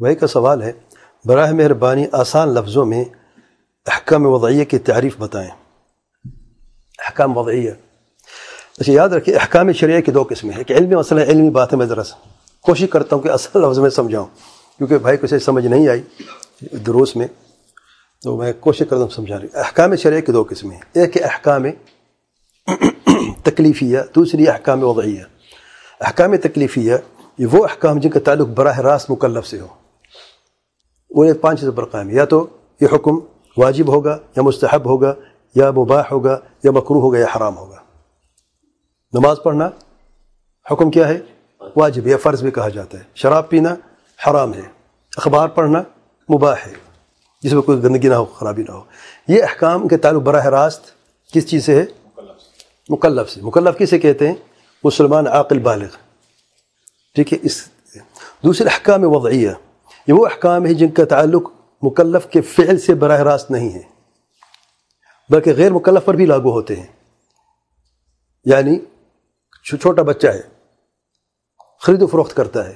بھائی کا سوال ہے براہ مہربانی آسان لفظوں میں احکام وضعیہ کی تعریف بتائیں۔ احکام وضعیہ۔ اچھا یاد رکھیے، احکام شریعہ کی دو قسمیں ہیں۔ کہ علمی مسئلہ علمی بات ہے میں ذرا کوشش کرتا ہوں کہ اصل لفظ میں سمجھاؤں، کیونکہ بھائی کو سمجھ نہیں آئی دروس میں، تو میں کوشش کرتا ہوں سمجھا رہی احکام شریعہ کی دو قسمیں ہیں۔ ایک ہے احکام تکلیفیہ، دوسری احکام وضعیہ۔ احکام تکلیفیہ، یہ وہ احکام جن کا تعلق براہ راست مکلف سے ہو۔ وہ پانچ چیزوں پر قائم یا تو یہ حکم واجب ہوگا، یا مستحب ہوگا، یا مباح ہوگا، یا مکرو ہوگا، یا حرام ہوگا۔ نماز پڑھنا حکم کیا ہے؟ واجب یا فرض بھی کہا جاتا ہے۔ شراب پینا حرام ہے۔ اخبار پڑھنا مباح ہے۔ جس میں کوئی گندگی نہ ہو، خرابی نہ ہو۔ یہ احکام کے تعلق براہ راست کس چیز سے ہے؟ مکلف سے۔ مکلف کسے کہتے ہیں؟ مسلمان عاقل بالغ۔ ٹھیک ہے، اس دوسرے احکام وضعیہ۔ یہ وہ احکام ہے جن کا تعلق مکلف کے فعل سے براہ راست نہیں ہے، بلکہ غیر مکلف پر بھی لاگو ہوتے ہیں۔ یعنی چھوٹا بچہ ہے، خرید و فروخت کرتا ہے۔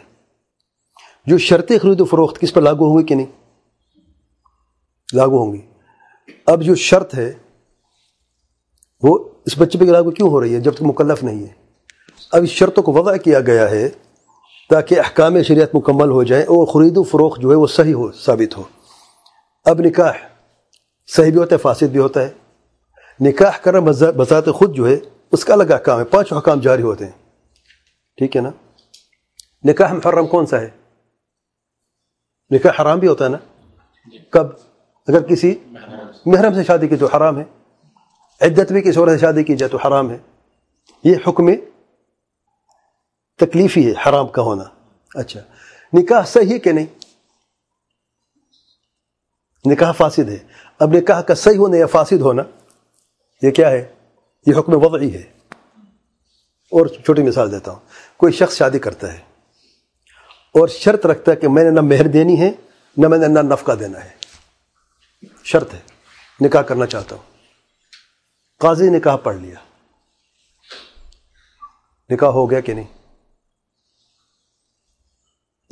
جو شرطیں خرید و فروخت کس پر لاگو ہوں گی کہ نہیں؟ لاگو ہوں گی۔ اب جو شرط ہے، وہ اس بچے پہ لاگو کیوں ہو رہی ہے جب تک مکلف نہیں ہے؟ اب اس شرطوں کو وضع کیا گیا ہے تاکہ احکام شریعت مکمل ہو جائیں اور خرید و فروخت جو ہے وہ صحیح ہو ثابت ہو۔ اب نکاح صحیح بھی ہوتا ہے فاسد بھی ہوتا ہے۔ نکاح کرنا بذات خود جو ہے اس کا الگ احکام ہے۔ پانچ احکام جاری ہوتے ہیں۔ ٹھیک ہے نا؟ نکاح محرم کون سا ہے؟ نکاح حرام بھی ہوتا ہے نا؟ کب؟ اگر کسی محرم سے۔ شادی کی تو حرام ہے۔ عدت بھی کسی اور سے شادی کی جائے تو حرام ہے۔ یہ حکم تکلیفی ہے، حرام کا ہونا۔ اچھا۔ نکاح صحیح ہے کہ نہیں؟ نکاح فاسد ہے۔ اب نکاح کا صحیح ہونا یا فاسد ہونا، یہ کیا ہے؟ یہ حکم وضعی ہے۔ اور چھوٹی مثال دیتا ہوں۔ کوئی شخص شادی کرتا ہے اور شرط رکھتا ہے کہ میں نے نہ مہر دینی ہے، نہ میں نے نہ نفقہ دینا ہے۔ شرط ہے۔ نکاح کرنا چاہتا ہوں۔ قاضی نکاح پڑھ لیا۔ نکاح ہو گیا کہ نہیں؟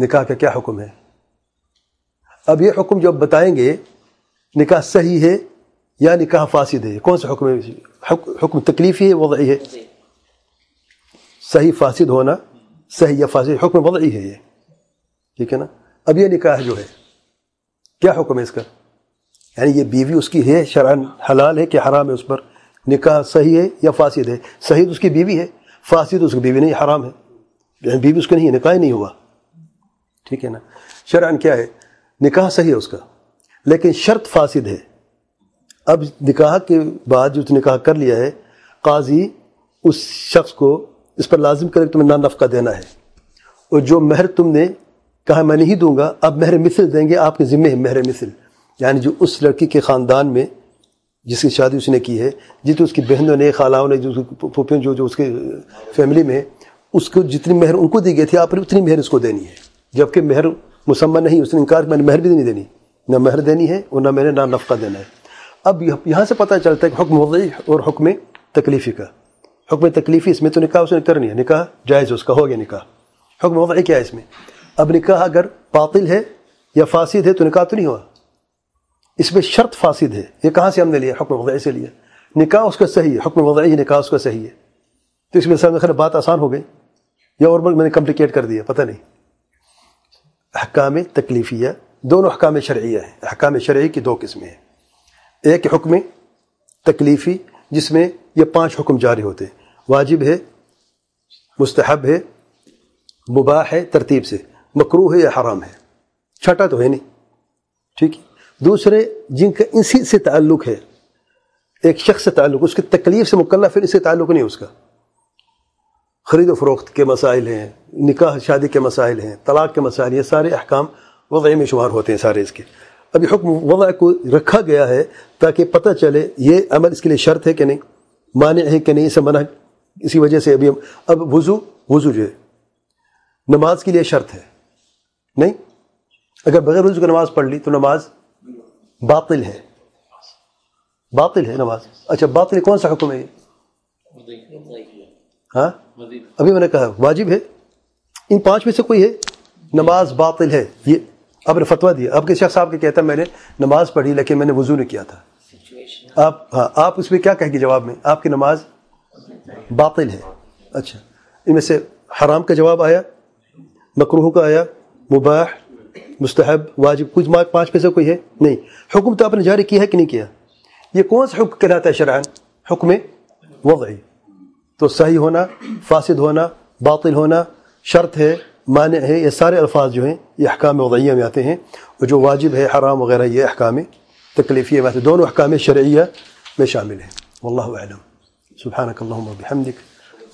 نکاح کا کیا حکم ہے؟ اب یہ حکم جو بتائیں گے نکاح صحیح ہے یا نکاح فاسد ہے؟ کون سا حکم ہے؟ حکم تکلیفی ہے وضعی ہے؟ صحیح فاسد ہونا صحیح یا فاسد حکم وضعی ہے یہ۔ ٹھیک ہے نا؟ اب یہ نکاح جو ہے کیا حکم ہے اس کا؟ یعنی یہ بیوی اس کی ہے شرعن حلال ہے کہ حرام ہے اس پر؟ نکاح صحیح ہے یا فاسد ہے؟ صحیح اس کی بیوی ہے فاسد اس کی بیوی نہیں حرام ہے۔ یعنی بیوی اس کا نہیں ہے نکاح نہیں ہوا۔ ٹھیک ہے نا؟ شرعن کیا ہے؟ نکاح صحیح ہے اس کا، لیکن شرط فاسد ہے۔ اب نکاح کے بعد جو نکاح کر لیا ہے، قاضی اس شخص کو اس پر لازم کرے کہ تمہیں نہ نفقہ دینا ہے۔ اور جو مہر تم نے کہا میں نہیں دوں گا، اب مہر مثل دیں گے آپ کے ذمے ہے مہر مثل۔ یعنی جو اس لڑکی کے خاندان میں جس کی شادی اس نے کی ہے جتنی اس کی بہنوں نے خالاؤں نے، جو پھوپھیوں جو جو اس کے فیملی میں، اس کو جتنی مہر ان کو دی گئی تھی، آپ نے اتنی مہر اس کو دینی ہے۔ جبکہ مہر مسمن نہیں، اس نے انکار میں نے مہر بھی نہیں دینی۔ نہ مہر دینی ہے اور نہ میں نے نہ نفقہ دینا ہے۔ اب یہاں سے پتہ چلتا ہے کہ حکم وضعی اور حکم تکلیفی کا۔ حکم تکلیفی اس میں تو نکاح اس نے کرنی ہے، نکاح جائز اس کا ہو گیا نکاح۔ حکم وضعی کیا ہے اس میں؟ اب نکاح اگر باطل ہے یا فاسد ہے تو نکاح تو نہیں ہوا۔ اس میں شرط فاسد ہے۔ یہ کہاں سے ہم نے لیا حکم وضعی سے لیا؟ نکاح اس کا صحیح ہے، حکم وضعی نکاح اس کا صحیح ہے۔ تو اس میں سر بات آسان ہو گئی۔ یا اور میں نے کمپلیکیٹ کر دیا، پتہ نہیں۔ احکام تکلیفیہ، دونوں احکام شرعیہ ہیں۔ احکام شرعی کی دو قسمیں ہیں۔ ایک حکم تکلیفی، جس میں یہ پانچ حکم جاری ہوتے ہیں۔ واجب ہے، مستحب ہے، مباح ہے، ترتیب سے۔ مکرو ہے یا حرام ہے۔ چھٹا تو ہے نہیں۔ ٹھیک ہے؟ دوسرے، جن کا اسی سے تعلق ہے، ایک شخص سے تعلق، اس کی تکلیف سے مکلف، پھر اس سے تعلق نہیں اس کا۔ خرید و فروخت کے مسائل ہیں، نکاح، شادی کے مسائل ہیں، طلاق کے مسائل یہ سارے احکام وضع میں شمار ہوتے ہیں سارے اس کے۔ ابھی حکم وضع کو رکھا گیا ہے تاکہ پتہ چلے یہ عمل اس کے لیے شرط ہے کہ نہیں، مانع ہے کہ نہیں اسے منع اسی وجہ سے ابھی اب وضو وضو جو ہے، نماز کے لیے شرط ہے۔ نہیں، اگر بغیر وضو کی نماز پڑھ لی تو نماز باطل ہے۔ باطل ہے نماز۔ اچھا باطل کون سا حکم ہے ہاں؟ ابھی میں نے کہا واجب ہے۔ ان پانچ میں سے کوئی ہے؟ نماز باطل ہے۔ یہ آپ نے فتویٰ دیا۔ آپ کے شخص صاحب کے کہتا ہے میں نے نماز پڑھی لیکن میں نے وضو نہیں کیا تھا۔ آپ ہاں آپ اس میں کیا کہیں گے جواب میں؟ آپ کی نماز باطل ہے۔ اچھا۔ ان میں سے حرام کا جواب آیا مکروح کا آیا مباح مستحب واجب کچھ مارک پانچ پیسے کوئی ہے؟ نہیں۔ حکم تو آپ نے جاری کیا ہے کہ نہیں کیا؟ یہ کون سا حکم کہلاتا ہے شرعن حکم وضعی۔ تو صحیح ہونا، فاسد ہونا، باطل ہونا، شرط ہے معنی ہے، یہ سارے الفاظ جو ہیں، یہ احکام وضعیہ میں آتے ہیں، اور جو واجب ہے، حرام وغیرہ، یہ احکام تکلیفیہ میں آتے ہیں، دونوں احکام شرعیہ میں شامل ہیں۔ واللہ اعلم۔ سبحانک اللہم و بحمدک،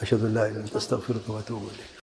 اشہد اللہ استغفرک و اتوب الیک۔